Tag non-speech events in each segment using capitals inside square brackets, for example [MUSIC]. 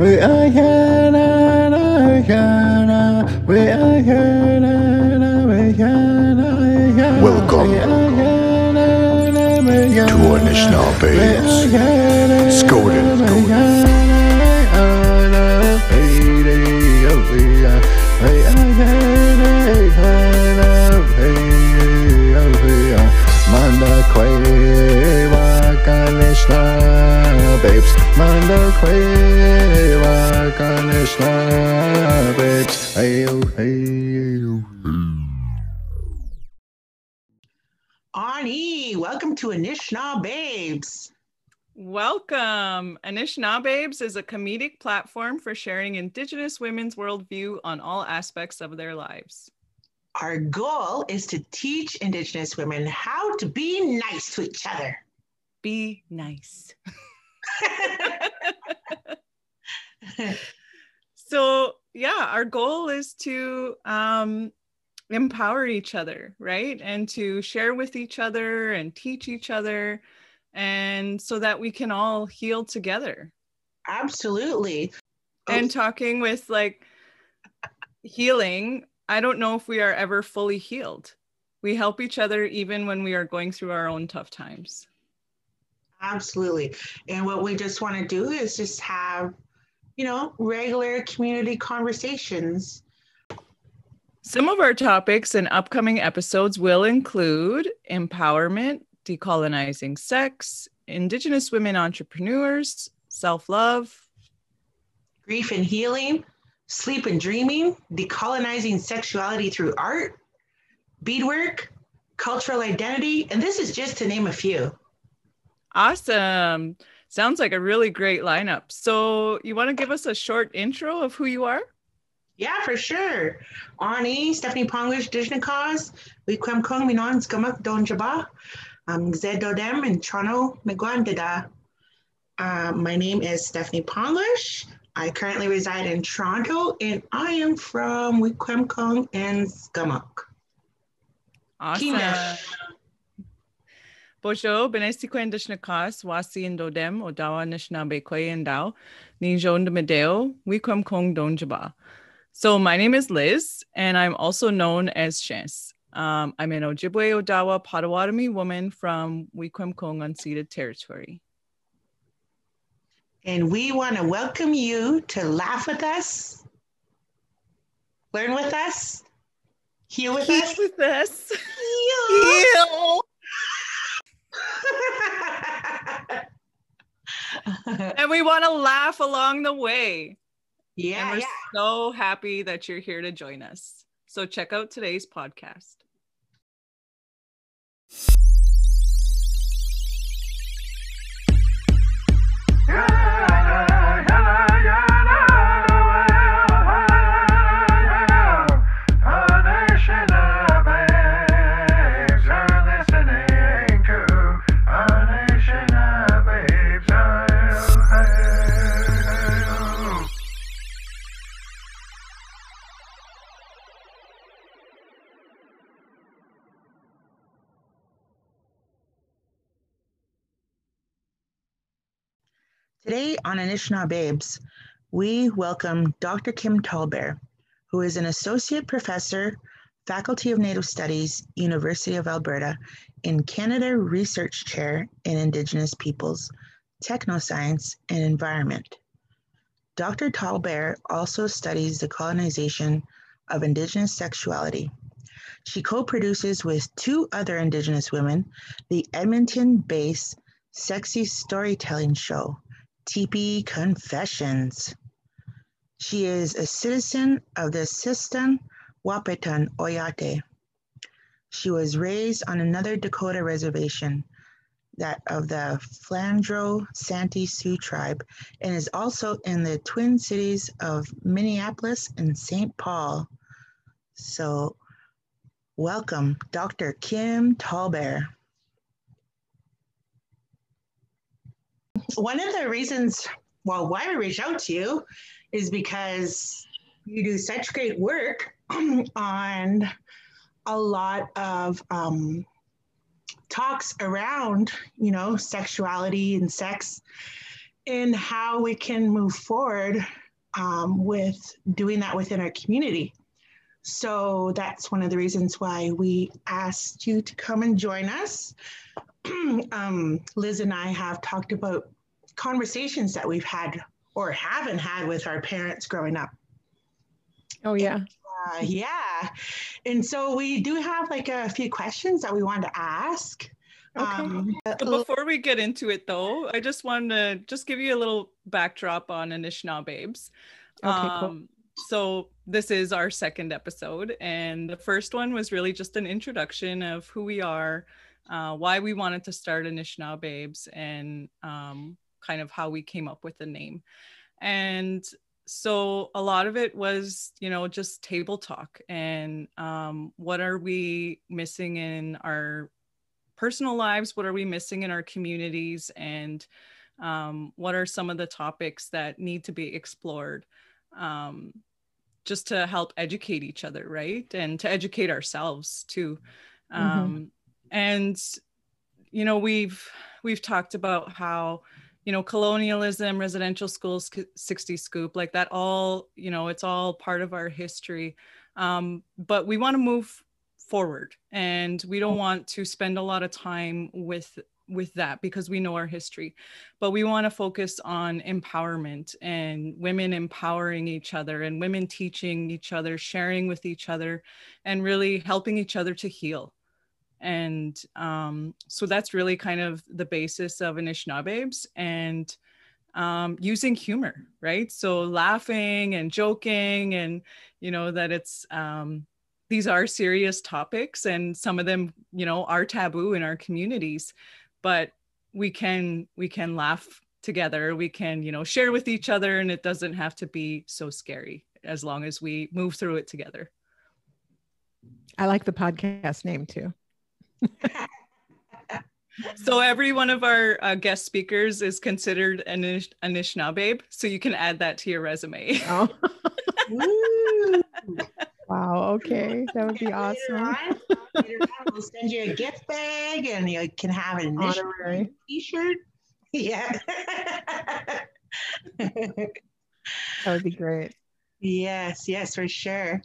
We are here, na, na. We are here, na, na, we here, na, we here. Welcome We are here, na, na, we here, to na. Anishinaabe We Babes. here, na, Skoden. na, we here, na, na, hey, hey, oh, we are- we are here, na, here, na, hey, oh, we are. Manda kwe wa Kanishna babes. Manda kwe wa Kanishna babes. Hey. Oh, oh, Ani, welcome to Anishna Babes. Welcome. Anishinaabe Babes is a comedic platform for sharing Indigenous women's worldview on all aspects of their lives. Our goal is to teach Indigenous women how to be nice to each other. Be nice. [LAUGHS] [LAUGHS] so, yeah, our goal is to um, empower each other, right? And to share with each other and teach each other, and so that we can all heal together. Absolutely. and talking with like healing, I don't know if we are ever fully healed. We help each other even when we are going through our own tough times. Absolutely. And what we just want to do is just have, you know, regular community conversations. Some of our topics in upcoming episodes will include empowerment, decolonizing sex, Indigenous women entrepreneurs, self love, grief and healing, sleep and dreaming, decolonizing sexuality through art, beadwork, cultural identity, and this is just to name a few. Awesome. Sounds like a really great lineup. So, you want to give us a short intro of who you are? Yeah, for sure. Ani, Stephanie Ponglish, Dishnikas, Wikwemikong, Minon, Skamak, Don Jaba, um, Zed Dodem, and Toronto, Megwandida. Uh, my name is Stephanie Ponglish. I currently reside in Toronto, and I am from Wikwemikong and Skamak. Awesome. Kimesh. Bojo, benesti kwen dishnakas, wasi and dodem, odawa nishnabe kwe and dao, Nijon de medeo, wikwam kong don jaba. So my name is Liz, and I'm also known as Shans. Um, I'm an Ojibwe Odawa Potawatomi woman from Wikwem Kong unceded territory. And we want to welcome you to laugh with us, learn with us, heal with us, Heal us. with us. Heal. Heal. [LAUGHS] And we want to laugh along the way. Yeah. and yeah, we're yeah. so happy that you're here to join us. So check out today's podcast. Today on Anishinaabe Babes, we welcome Dr. Kim Tallbear, who is an associate professor, Faculty of Native Studies, University of Alberta, in Canada Research Chair in Indigenous Peoples, Technoscience, and Environment. Dr. Tallbear also studies the colonization of Indigenous sexuality. She co produces with two other Indigenous women the Edmonton based Sexy Storytelling Show, Tipi Confessions. She is a citizen of the Sisseton Wahpeton Oyate. She was raised on another Dakota reservation, that of the Flandreau Santee Sioux tribe, and is also in the twin cities of Minneapolis and St. Paul. So, welcome, Dr. Kim Tallbear. One of the reasons, well, why we reached out to you is because you do such great work [CLEARS THROAT] on a lot of um, talks around, you know, sexuality and sex and how we can move forward um, with doing that within our community. So that's one of the reasons why we asked you to come and join us. [CLEARS THROAT] um, Liz and I have talked about conversations that we've had or haven't had with our parents growing up. Oh, yeah. Uh, yeah. And so we do have like a few questions that we want to ask. Okay. Um, But before we get into it, though, I just want to just give you a little backdrop on Anishinaabe Babes. Okay, cool. Um, so this is our second episode, and the first one was really just an introduction of who we are, uh, why we wanted to start Anishinaabe Babes, and um, kind of how we came up with the name. And so a lot of it was, you know, just table talk and um, what are we missing in our personal lives? What are we missing in our communities? And um, what are some of the topics that need to be explored? Um, just to help educate each other, right? And to educate ourselves too. Um, And you know, we've we've talked about how you know colonialism, residential schools, 60 scoop, like that. All you know, it's all part of our history. Um, but we want to move forward, and we don't want to spend a lot of time with with that because we know our history but we want to focus on empowerment and women empowering each other and women teaching each other sharing with each other and really helping each other to heal and um, so that's really kind of the basis of Anishinabes and um, using humor, right? So laughing and joking, and you know that it's um, these are serious topics, and some of them, you know, are taboo in our communities, but we can we can laugh together. We can you know share with each other, and it doesn't have to be so scary as long as we move through it together. I like the podcast name too. [LAUGHS] So every one of our uh, guest speakers is considered an Anish- Anishinaabe, so you can add that to your resume. Oh, [LAUGHS] wow. Okay. That would be Later awesome. on, later on, we'll send you a gift bag and you can have an initial Honorary. t-shirt. [LAUGHS] Yeah. That would be great. yes, yes, for sure.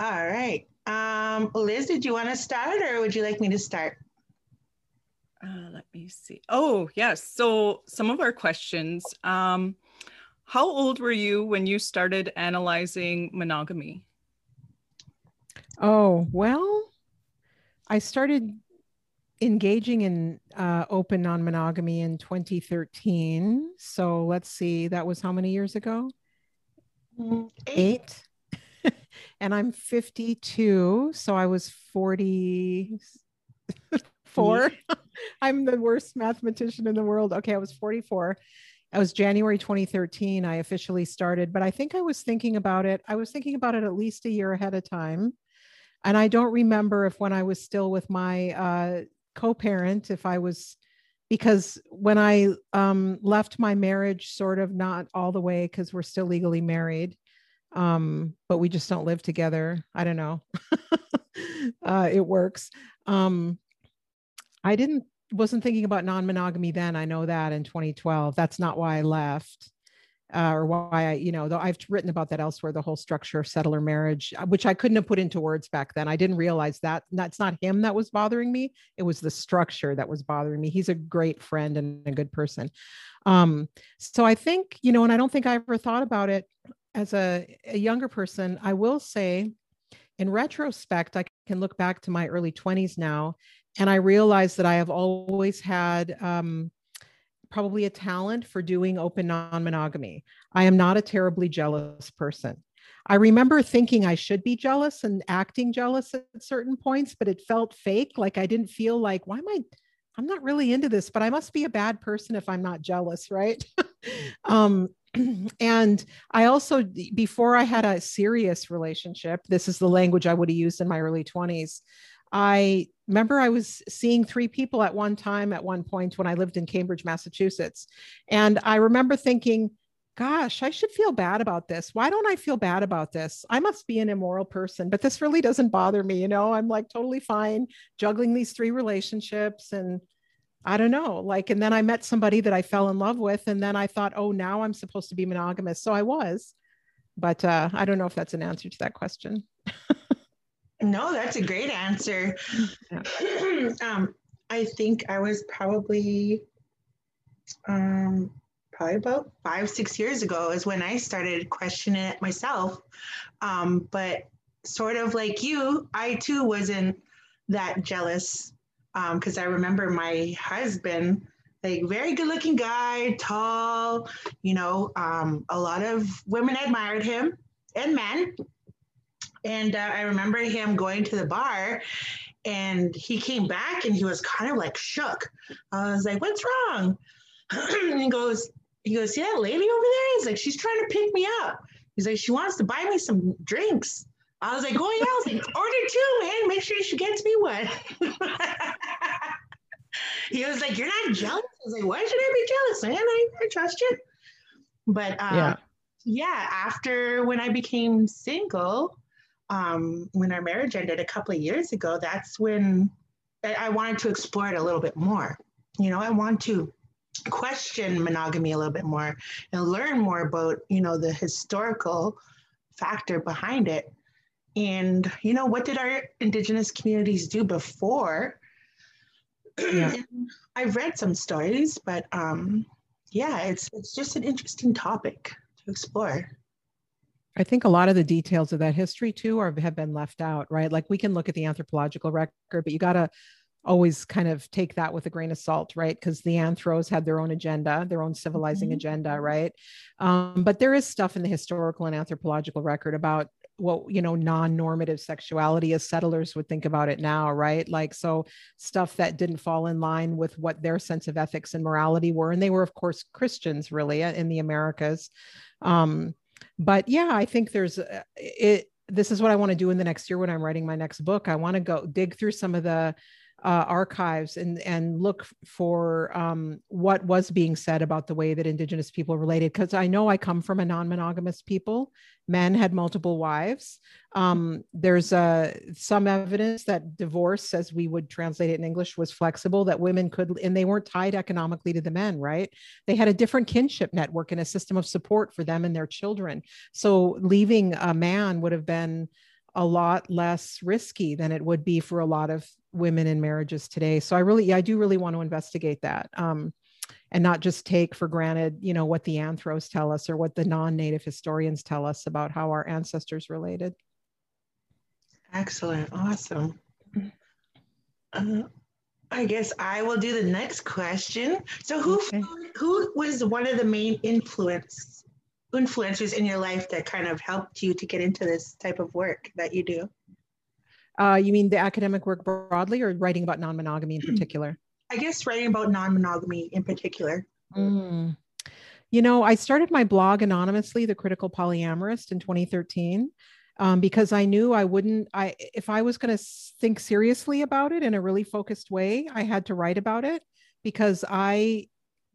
All right. Um, Liz, did you want to start or would you like me to start? Uh, let me see. Oh, yes. So some of our questions. Um, how old were you when you started analyzing monogamy? Oh, well, I started engaging in uh, open non monogamy in 2013. So let's see, that was how many years ago? Eight. [LAUGHS] and I'm 52. So I was 44. [LAUGHS] I'm the worst mathematician in the world. Okay, I was 44. It was January 2013. I officially started, but I think I was thinking about it. I was thinking about it at least a year ahead of time. And I don't remember if when I was still with my uh, co parent, if I was, because when I um, left my marriage, sort of not all the way, because we're still legally married, um, but we just don't live together. I don't know. [LAUGHS] uh, it works. Um, I didn't wasn't thinking about non-monogamy then. I know that in 2012. That's not why I left. Uh, or why I, you know, though I've written about that elsewhere, the whole structure of settler marriage, uh, which I couldn't have put into words back then. I didn't realize that that's not him that was bothering me. It was the structure that was bothering me. He's a great friend and a good person. Um, so I think, you know, and I don't think I ever thought about it as a, a younger person. I will say, in retrospect, I can look back to my early 20s now and I realize that I have always had um, probably a talent for doing open non monogamy. I am not a terribly jealous person. I remember thinking I should be jealous and acting jealous at certain points, but it felt fake. Like I didn't feel like, why am I? I'm not really into this, but I must be a bad person if I'm not jealous, right? [LAUGHS] um, [CLEARS THROAT] and I also, before I had a serious relationship, this is the language I would have used in my early 20s. I remember I was seeing three people at one time at one point when I lived in Cambridge, Massachusetts. And I remember thinking, gosh, I should feel bad about this. Why don't I feel bad about this? I must be an immoral person, but this really doesn't bother me. You know, I'm like totally fine juggling these three relationships and I don't know. Like, and then I met somebody that I fell in love with, and then I thought, oh, now I'm supposed to be monogamous. So I was, but uh, I don't know if that's an answer to that question. no, that's a great answer. Yeah. [CLEARS THROAT] um, I think I was probably, um, probably about five, six years ago is when I started questioning it myself. Um, but sort of like you, I too wasn't that jealous because um, I remember my husband, like very good looking guy, tall, you know, um, a lot of women admired him and men. And uh, I remember him going to the bar and he came back and he was kind of like shook. I was like, what's wrong? [CLEARS THROAT] and he goes, he goes, see that lady over there? He's like, she's trying to pick me up. He's like, she wants to buy me some drinks. I was like, oh yeah, I was like, order two, man. Make sure she gets me one. [LAUGHS] he was like, you're not jealous. I was like, why should I be jealous, man? I, I trust you. But um, yeah. yeah, after when I became single, um, when our marriage ended a couple of years ago, that's when I wanted to explore it a little bit more. You know, I want to question monogamy a little bit more and learn more about, you know, the historical factor behind it and you know what did our indigenous communities do before yeah. [CLEARS THROAT] i've read some stories but um yeah it's it's just an interesting topic to explore I think a lot of the details of that history too are have been left out, right? Like we can look at the anthropological record, but you got to always kind of take that with a grain of salt, right? Because the anthros had their own agenda, their own civilizing mm-hmm. agenda, right? Um, but there is stuff in the historical and anthropological record about what you know non-normative sexuality as settlers would think about it now right? Like so stuff that didn't fall in line with what their sense of ethics and morality were and they were of course christians really uh, in the americas. Um but yeah i think there's uh, it this is what i want to do in the next year when i'm writing my next book. I want to go dig through some of the uh, archives and and look for um, what was being said about the way that indigenous people related because i know i come from a non-monogamous people. Men had multiple wives. Um, there's uh, some evidence that divorce as we would translate it in english was flexible that women could and they weren't tied economically to the men right? They had a different kinship network and a system of support for them and their children. So leaving a man would have been a lot less risky than it would be for a lot of women in marriages today. So I really, yeah, I do really want to investigate that. Um, and not just take for granted, you know, what the anthros tell us or what the non-native historians tell us about how our ancestors related. Excellent, awesome. Uh, I guess I will do the next question. So, who okay. who was one of the main influence influencers in your life that kind of helped you to get into this type of work that you do? Uh, you mean the academic work broadly or writing about non monogamy in [CLEARS THROAT] particular? I guess writing about non monogamy in particular. Mm. You know, I started my blog anonymously, The Critical Polyamorist, in 2013. Um, because I knew I wouldn't, I if I was going to think seriously about it in a really focused way, I had to write about it because I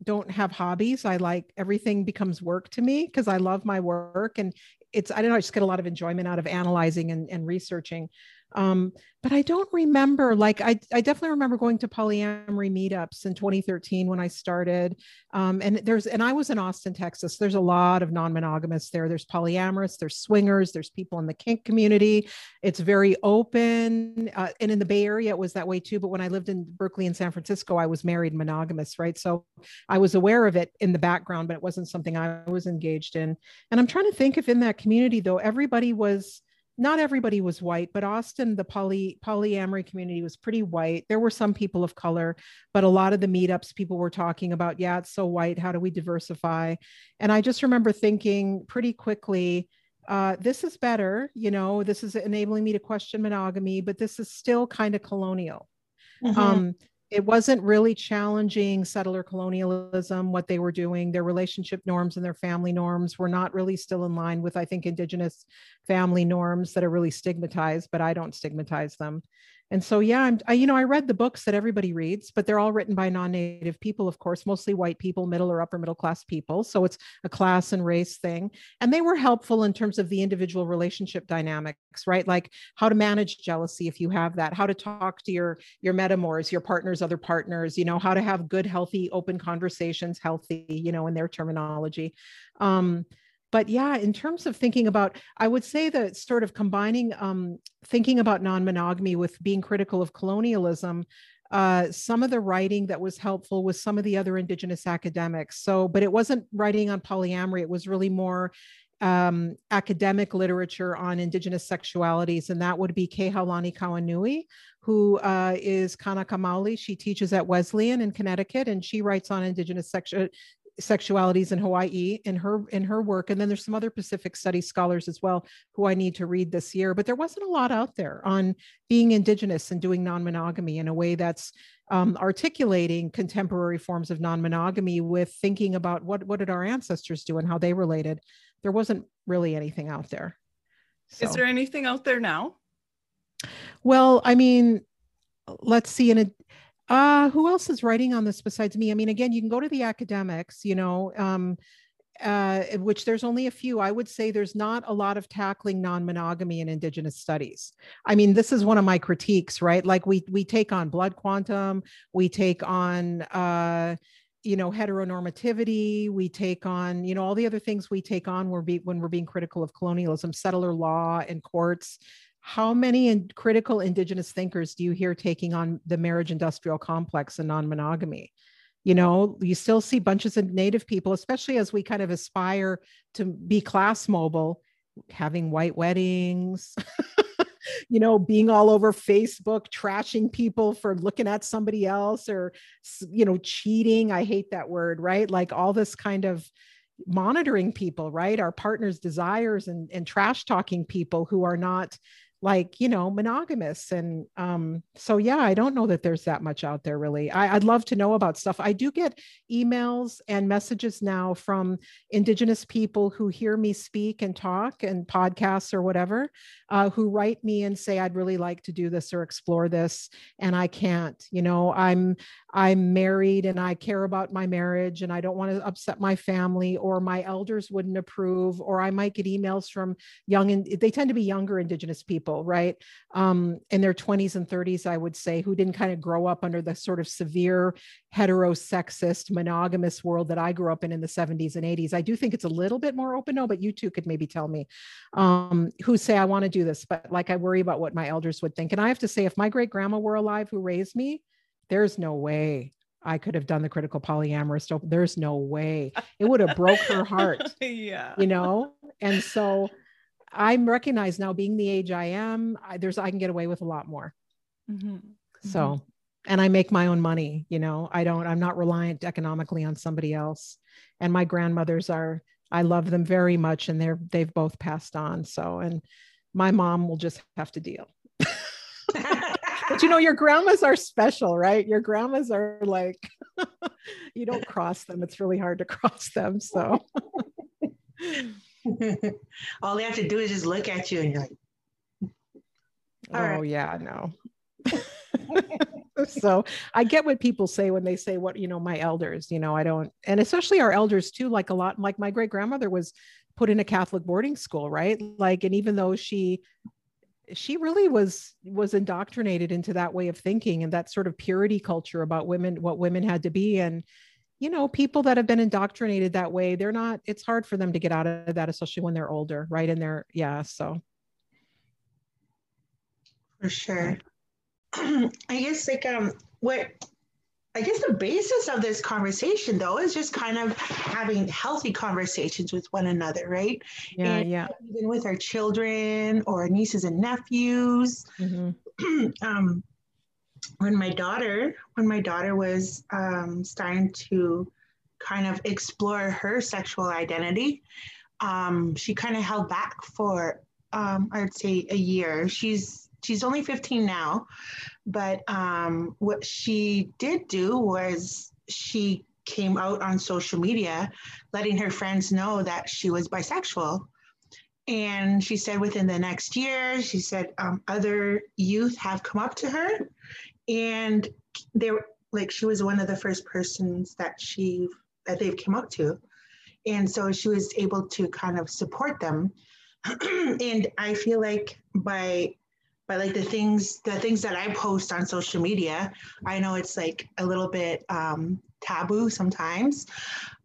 don't have hobbies. I like everything becomes work to me because I love my work and it's I don't know I just get a lot of enjoyment out of analyzing and, and researching. Um, but I don't remember, like, I, I definitely remember going to polyamory meetups in 2013 when I started. Um, and there's, and I was in Austin, Texas. There's a lot of non monogamous there. There's polyamorous, there's swingers, there's people in the kink community. It's very open. Uh, and in the Bay Area, it was that way too. But when I lived in Berkeley and San Francisco, I was married monogamous, right? So I was aware of it in the background, but it wasn't something I was engaged in. And I'm trying to think if in that community, though, everybody was not everybody was white, but Austin, the poly polyamory community was pretty white. There were some people of color, but a lot of the meetups, people were talking about, yeah, it's so white. How do we diversify? And I just remember thinking pretty quickly, uh, this is better. You know, this is enabling me to question monogamy, but this is still kind of colonial. Mm-hmm. Um, it wasn't really challenging settler colonialism what they were doing. Their relationship norms and their family norms were not really still in line with i think indigenous family norms that are really stigmatized but i don't stigmatize them and so yeah i'm I, you know i read the books that everybody reads but they're all written by non-native people of course mostly white people middle or upper middle class people. So it's a class and race thing. And they were helpful in terms of the individual relationship dynamics right? Like how to manage jealousy if you have that how to talk to your your metamors your partner's other partners you know how to have good healthy open conversations healthy you know in their terminology. Um but yeah in terms of thinking about i would say that sort of combining um, thinking about non-monogamy with being critical of colonialism uh, some of the writing that was helpful was some of the other indigenous academics so but it wasn't writing on polyamory it was really more um, academic literature on indigenous sexualities and that would be kehaulani Kauanui, who uh, is Kanaka Maoli. She teaches at Wesleyan in Connecticut, and she writes on indigenous sexual sexualities in Hawaii in her in her work. And then there's some other Pacific studies scholars as well who I need to read this year. But there wasn't a lot out there on being indigenous and doing non-monogamy in a way that's um, articulating contemporary forms of non-monogamy with thinking about what what did our ancestors do and how they related. There wasn't really anything out there. So. is there anything out there now? Well I mean let's see in a uh, who else is writing on this besides me? I mean, again, you can go to the academics, you know, um, uh, which there's only a few. I would say there's not a lot of tackling non-monogamy in Indigenous studies. I mean, this is one of my critiques, right? Like we we take on blood quantum, we take on uh, you know heteronormativity we take on you know all the other things we take on when, be, when we're being critical of colonialism settler law and courts how many in critical indigenous thinkers do you hear taking on the marriage industrial complex and non-monogamy? You know you still see bunches of native people especially as we kind of aspire to be class mobile having white weddings [LAUGHS] you know being all over facebook trashing people for looking at somebody else or you know cheating. I hate that word right? Like all this kind of monitoring people right? Our partners desires and and trash talking people who are not like you know monogamous. And um so yeah i don't know that there's that much out there really. I, would love to know about stuff. I do get emails and messages now from indigenous people who hear me speak and talk and podcasts or whatever uh, who write me and say i'd really like to do this or explore this and i can't. You know i'm I'm married and I care about my marriage and I don't want to upset my family or my elders wouldn't approve or I might get emails from young and they tend to be younger indigenous people, right? Um, in their 20s and 30s, I would say, who didn't kind of grow up under the sort of severe heterosexist monogamous world that I grew up in in the 70s and 80s. I do think it's a little bit more open now, but you two could maybe tell me um, who say I want to do this, but like I worry about what my elders would think. And I have to say, if my great grandma were alive who raised me, there's no way I could have done the critical polyamorist. There's no way. It would have broke her heart. [LAUGHS] yeah. You know? And so I'm recognized now being the age I am, I, there's I can get away with a lot more. Mm-hmm. So mm-hmm. and I make my own money, you know. I don't I'm not reliant economically on somebody else. And my grandmothers are I love them very much and they're they've both passed on. So and my mom will just have to deal [LAUGHS] but you know, your grandmas are special, right? Your grandmas are like, [LAUGHS] you don't cross them. It's really hard to cross them. So [LAUGHS] all they have to do is just look at you and you're like, hmm. oh, right. yeah, no. [LAUGHS] so I get what people say when they say what, you know, my elders, you know, I don't, and especially our elders too, like a lot, like my great grandmother was put in a Catholic boarding school, right? Like, and even though she she really was was indoctrinated into that way of thinking and that sort of purity culture about women what women had to be. And you know people that have been indoctrinated that way they're not it's hard for them to get out of that especially when they're older right? And they're yeah so. For sure. [CLEARS THROAT] I guess like um what I guess the basis of this conversation, though, is just kind of having healthy conversations with one another, right? Yeah, and yeah. Even with our children or nieces and nephews. Mm-hmm. [CLEARS THROAT] um, when my daughter, when my daughter was um, starting to kind of explore her sexual identity, um, she kind of held back for, um, I would say, a year. She's she's only 15 now, but um, what she did do was she came out on social media letting her friends know that she was bisexual. And she said within the next year, she said um, other youth have come up to her and they were like, she was one of the first persons that she, that they've come up to. And so she was able to kind of support them. [CLEARS THROAT] and I feel like by by like the things the things that I post on social media, I know it's like a little bit um, taboo sometimes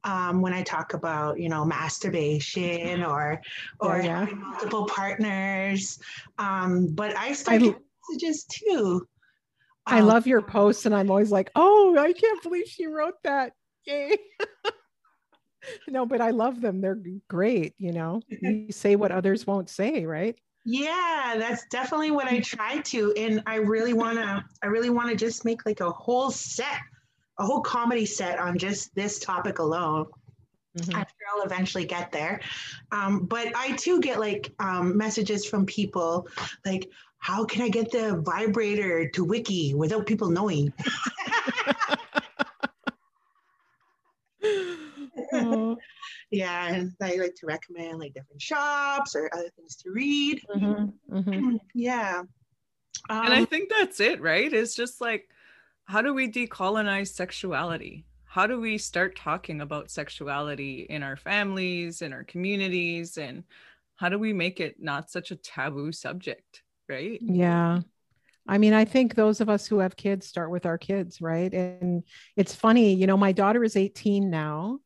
um, when I talk about you know masturbation or or Yeah, yeah. multiple partners. Um, but I started messages too. I Um, love your posts, and I'm always like, oh, I can't believe she wrote that. Yay. [LAUGHS] no, but I love them. They're great. You know, you say what others won't say, right? Yeah, that's definitely what I try to. And I really wanna I really wanna just make like a whole set, a whole comedy set on just this topic alone. Mhm. I'm sure I'll eventually get there. Um, but I too get like um, messages from people like, how can I get the vibrator to wiki without people knowing? [LAUGHS] [LAUGHS] [LAUGHS] Oh, [LAUGHS] yeah, and I like to recommend like different shops or other things to read. mhm, mhm. [CLEARS THROAT] Yeah. and I Um, think that's it, right? It's just like, how do we decolonize sexuality? How do we start talking about sexuality in our families, in our communities, and how do we make it not such a taboo subject, right? Yeah. I mean, I think those of us who have kids start with our kids, right? And it's funny, you know, my daughter is 18 now.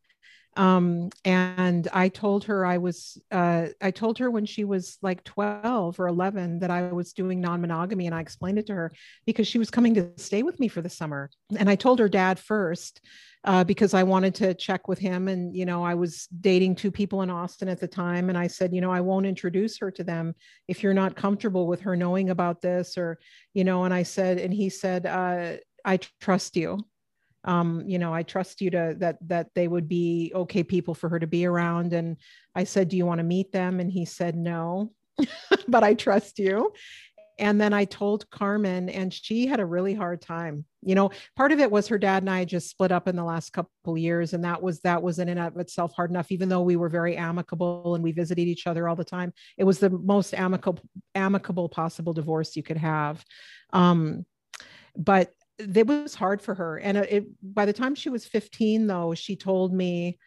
Um, and I told her I was, uh, I told her when she was like 12 or 11 that I was doing non monogamy. And I explained it to her because she was coming to stay with me for the summer. And I told her dad first uh, because I wanted to check with him. And, you know, I was dating two people in Austin at the time. And I said, you know, I won't introduce her to them if you're not comfortable with her knowing about this or you know and i said and he said uh, i trust you um you know i trust you to that that they would be okay people for her to be around. And i said do you want to meet them? And he said no [LAUGHS] but i trust you. And then i told carmen and she had a really hard time. You know part of it was her dad and i just split up in the last couple years and that was that was in and of itself hard enough. Even though we were very amicable and we visited each other all the time it was the most amicable amicable possible divorce you could have. Um but it was hard for her. And uh, it by the time she was 15 though she told me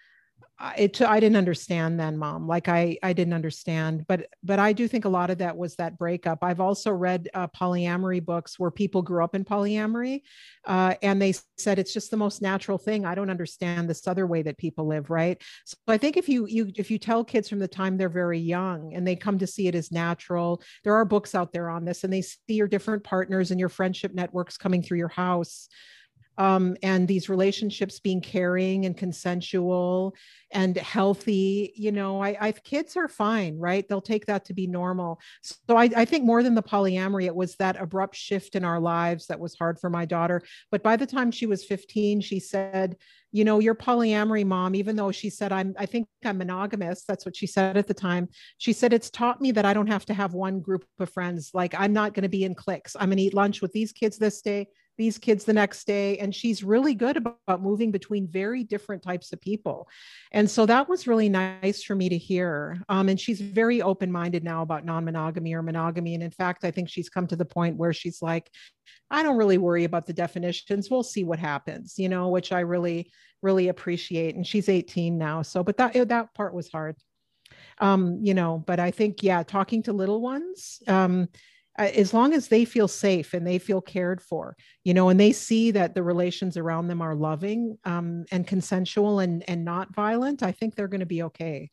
it i didn't understand then mom like i i didn't understand but but i do think a lot of that was that breakup. I've also read uh, polyamory books where people grew up in polyamory uh, and they said it's just the most natural thing. I don't understand this other way that people live right? So i think if you you if you tell kids from the time they're very young and they come to see it as natural there are books out there on this and they see your different partners and your friendship networks coming through your house um, and these relationships being caring and consensual and healthy you know I, I kids are fine right? They'll take that to be normal. So I, I think more than the polyamory it was that abrupt shift in our lives that was hard for my daughter. But by the time she was 15 she said you know your polyamory mom even though she said i'm i think i'm monogamous that's what she said at the time. She said it's taught me that i don't have to have one group of friends. Like i'm not going to be in cliques. I'm going to eat lunch with these kids this day these kids the next day and she's really good about, moving between very different types of people. And so that was really nice for me to hear. Um, and she's very open-minded now about non-monogamy or monogamy. And in fact i think she's come to the point where she's like i don't really worry about the definitions. We'll see what happens you know which i really really appreciate. And she's 18 now so but that that part was hard. Um you know but i think yeah talking to little ones um as long as they feel safe and they feel cared for you know and they see that the relations around them are loving um, and consensual and and not violent i think they're going to be okay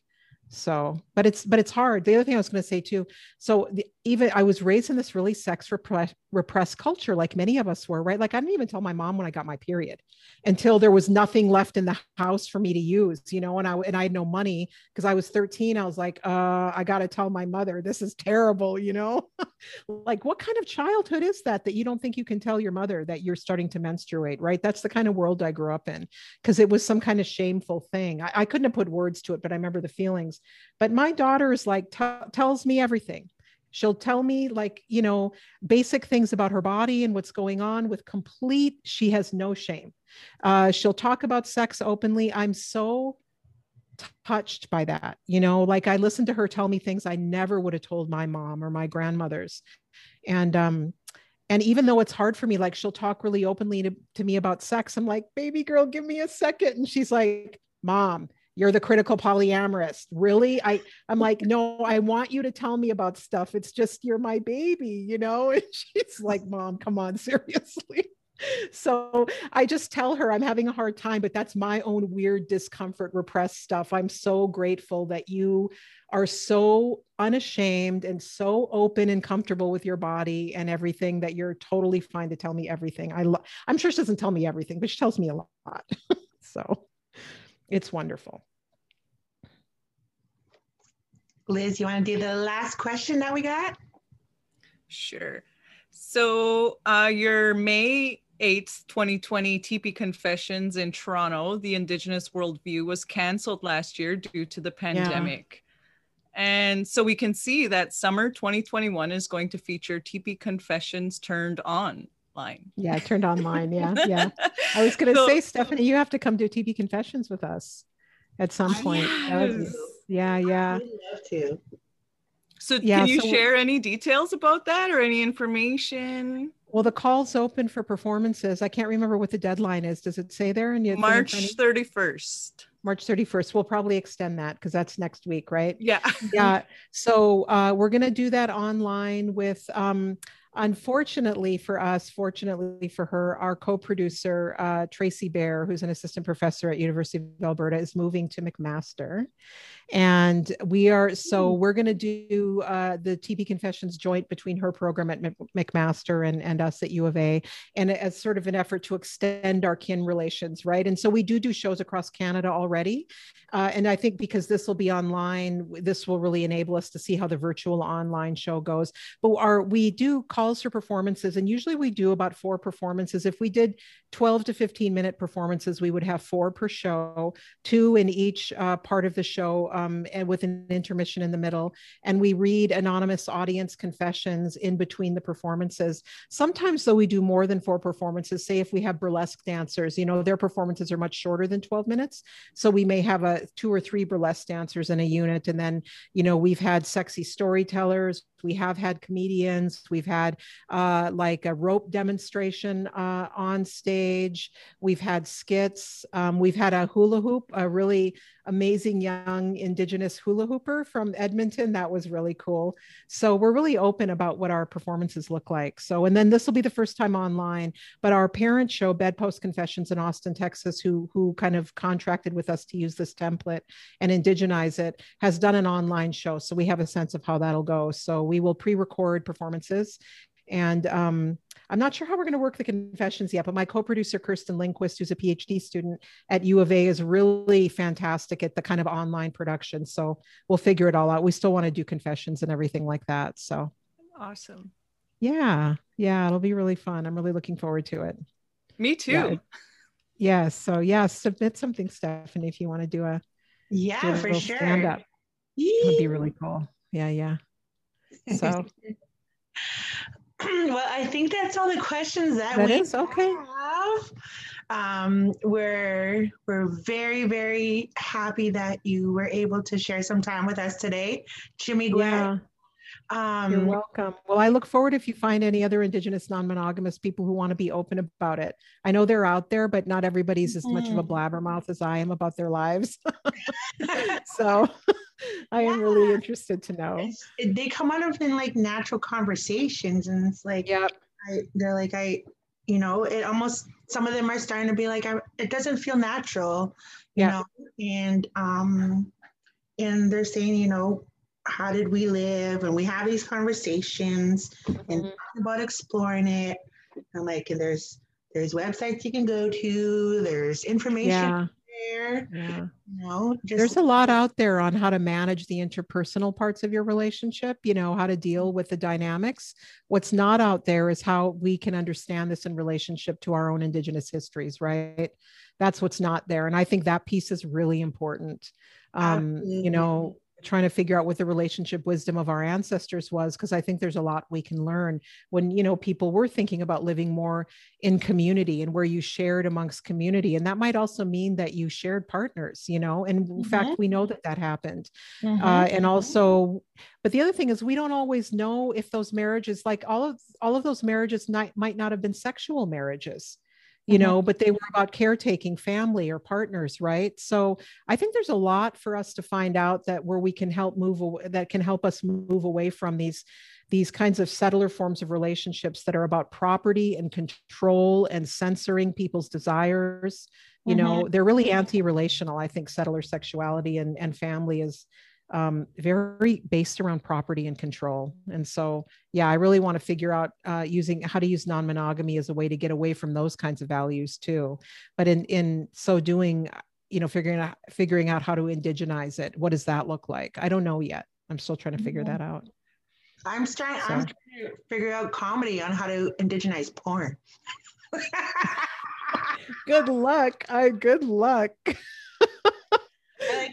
so but it's but it's hard. The other thing i was going to say too so the, even i was raised in this really sex repressed repressed culture like many of us were right? Like i didn't even tell my mom when i got my period until there was nothing left in the house for me to use you know and i and i had no money. Because i was 13 i was like uh i got to tell my mother this is terrible you know? [LAUGHS] Like what kind of childhood is that that you don't think you can tell your mother that you're starting to menstruate right? That's the kind of world i grew up in because it was some kind of shameful thing. I, I couldn't have put words to it but i remember the feelings but my daughter is like t- tells me everything she'll tell me like you know basic things about her body and what's going on with complete she has no shame uh, she'll talk about sex openly i'm so touched by that. You know, like I listened to her tell me things I never would have told my mom or my grandmothers. And um and even though it's hard for me, like she'll talk really openly to, to me about sex. I'm like, baby girl, give me a second. And she's like, Mom, you're the critical polyamorist. Really? I I'm like, no, I want you to tell me about stuff. It's just you're my baby, you know? [LAUGHS] And she's like, Mom, come on, [LAUGHS] seriously so I just tell her I'm having a hard time, but that's my own weird discomfort, repressed stuff. I'm so grateful that you are so unashamed and so open and comfortable with your body and everything that you're totally fine to tell me everything. I lo- I'm sure she doesn't tell me everything, but she tells me a lot. [LAUGHS] so it's wonderful. Liz, you want to do the last question that we got? Sure. So uh, your May 8th, 2020 Tipi Confessions in Toronto, the Indigenous Worldview was canceled last year due to the pandemic. Yeah. And so we can see that summer 2021 is going to feature Tipi Confessions turned online. Yeah, turned on online. Yeah, yeah. I was going [LAUGHS] to so, say, Stephanie, you have to come do Tipi Confessions with us at some point. Yes. yeah, yeah. I'd love to. So yeah, can you so share any details about that or any information? Well, the call's open for performances. I can't remember what the deadline is. Does it say there? And March 31st. March 31st. We'll probably extend that because that's next week, right? Yeah. yeah. [LAUGHS] So uh, we're going to do that online with um, unfortunately for us, fortunately for her, our co-producer uh, Tracy Bear, who's an assistant professor at University of Alberta, is moving to McMaster, and we are so we're going to do uh, the Tipi Confessions joint between her program at McMaster and and us at U of A, and as sort of an effort to extend our kin relations, right? And so we do do shows across Canada already, uh, and I think because this will be online, this will really enable us to see how the virtual online show goes. But our we do calls for performances, and usually we do about four performances. If we did 12 to 15 minute performances, we would have four per show, two in each uh, part of the show, um, and with an intermission in the middle. And we read anonymous audience confessions in between the performances. Sometimes, though, we do more than four performances. Say if we have burlesque dancers, you know, their performances are much shorter than 12 minutes. So we may have a two or three burlesque dancers in a unit. And then, you know, we've had sexy storytellers, we have had comedians, we've had uh, like a rope demonstration uh, on stage, we've had skits, um, we've had a hula hoop, a really amazing young indigenous hula hooper from Edmonton. That was really cool. So we're really open about what our performances look like. So, and then this will be the first time online, but our parent show, Bedpost Confessions in Austin, Texas, who, who kind of contracted with us to use this template and indigenize it, has done an online show. So we have a sense of how that'll go. So we will pre-record performances and um, I'm not sure how we're going to work the confessions yet, but my co-producer Kirsten Lindquist, who's a PhD student at U of A, is really fantastic at the kind of online production. So we'll figure it all out. We still want to do confessions and everything like that. So awesome. Yeah, yeah, it'll be really fun. I'm really looking forward to it. Me too. Yeah. yeah so yeah, submit something, Stephanie, if you want to do a yeah do a for sure. Stand up. It would be really cool. Yeah, yeah. [LAUGHS] So [CLEARS THROAT] well, I think that's all the questions that, that we is, okay. have. Um, we're we're very very happy that you were able to share some time with us today, Jimmy Yeah. Um, You're welcome. Well, I look forward if you find any other Indigenous non-monogamous people who want to be open about it. I know they're out there, but not everybody's as much of a mm. blabbermouth as I am about their lives. [LAUGHS] [LAUGHS] so [LAUGHS] I am really interested to know. They come out of in like natural conversations, and it's like, yeah, they're like, I, you know, it almost some of them are starting to be like, I, it doesn't feel natural, you yeah. know, and um, and they're saying, you know, how did we live? And we have these conversations mm-hmm. and about exploring it. And like, and there's there's websites you can go to. There's information yeah. There. Yeah. You know, there's a lot out there on how to manage the interpersonal parts of your relationship. You know, how to deal with the dynamics. What's not out there is how we can understand this in relationship to our own Indigenous histories. Right. That's what's not there, and I think that piece is really important. Um, you know trying to figure out what the relationship wisdom of our ancestors was because i think there's a lot we can learn when you know people were thinking about living more in community and where you shared amongst community and that might also mean that you shared partners you know and in mm-hmm. fact we know that that happened mm-hmm. uh, and also but the other thing is we don't always know if those marriages like all of all of those marriages might, might not have been sexual marriages you mm-hmm. know but they were about caretaking family or partners right so i think there's a lot for us to find out that where we can help move away, that can help us move away from these these kinds of settler forms of relationships that are about property and control and censoring people's desires you mm-hmm. know they're really anti-relational i think settler sexuality and, and family is um, very based around property and control. And so, yeah, I really want to figure out uh, using how to use non-monogamy as a way to get away from those kinds of values too. But in in so doing, you know, figuring out figuring out how to indigenize it. What does that look like? I don't know yet. I'm still trying to figure mm-hmm. that out. I'm trying. So. I'm trying to figure out comedy on how to indigenize porn. [LAUGHS] good luck. I good luck. [LAUGHS]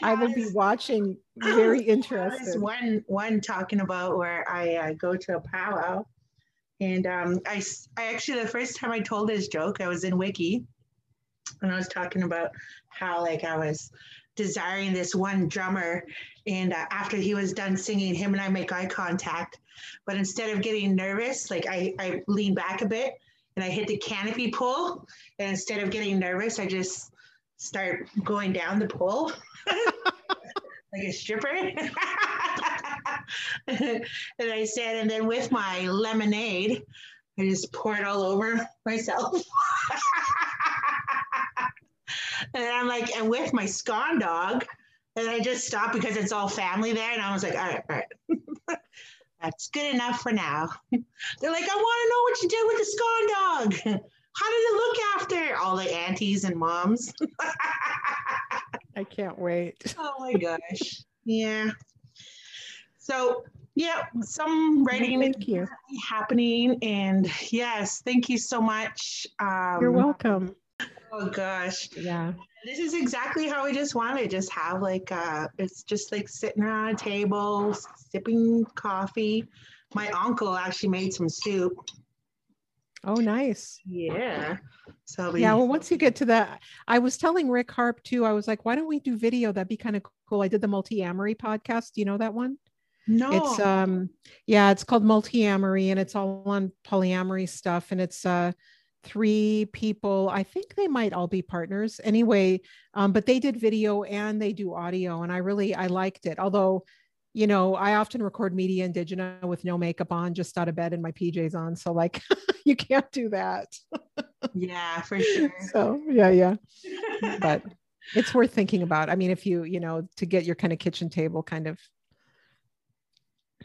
I will be watching. [CLEARS THROAT] Very interested. One one talking about where I uh, go to a powwow, and um, I I actually the first time I told this joke I was in Wiki, and I was talking about how like I was desiring this one drummer, and uh, after he was done singing, him and I make eye contact, but instead of getting nervous, like I I lean back a bit and I hit the canopy pull, and instead of getting nervous, I just start going down the pole [LAUGHS] like a stripper. [LAUGHS] and I said, and then with my lemonade, I just pour it all over myself. [LAUGHS] and I'm like, and with my scone dog, and I just stopped because it's all family there. And I was like, all right, all right. That's good enough for now. They're like, I want to know what you did with the scone dog. How did it look after all the aunties and moms? [LAUGHS] I can't wait. Oh my gosh. Yeah. So yeah, some writing thank you. happening. And yes, thank you so much. Um, You're welcome. Oh gosh. Yeah. This is exactly how we just want to just have like uh it's just like sitting around a table, sipping coffee. My uncle actually made some soup Oh, nice. Yeah. So we, yeah. Well, once you get to that, I was telling Rick Harp too. I was like, why don't we do video? That'd be kind of cool. I did the multi-amory podcast. Do you know that one? No. It's um, yeah, it's called multi-amory, and it's all on polyamory stuff, and it's uh three people i think they might all be partners anyway um, but they did video and they do audio and i really i liked it although you know, I often record media indigena with no makeup on, just out of bed and my PJs on. So like [LAUGHS] you can't do that. yeah, for [LAUGHS] sure. So yeah, yeah. but [LAUGHS] it's worth thinking about. I mean, if you, you know, to get your kind of kitchen table kind of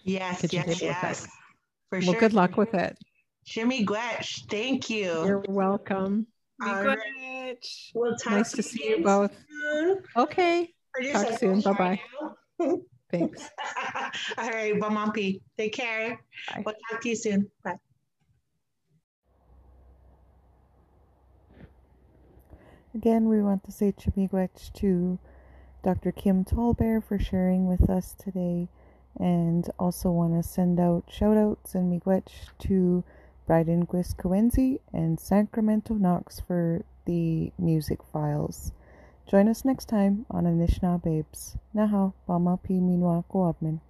Yes, yes, yes. For well, sure. good luck with it. Chi-miigwech, thank you. You're welcome. Right. We'll nice to see you both. Soon. Okay. Talk soon. Bye bye. Thanks. [LAUGHS] All right, Bamampi. Take care. Bye. We'll talk to you soon. Bye. Again, we want to say chimigwech to Dr. Kim Tallbear for sharing with us today, and also want to send out shout outs and miigwech to Bryden Guiscoenzi and Sacramento Knox for the music files. Join us next time on Anishinaabe Babes. Nahau, Bama Pi Minwa Goabman.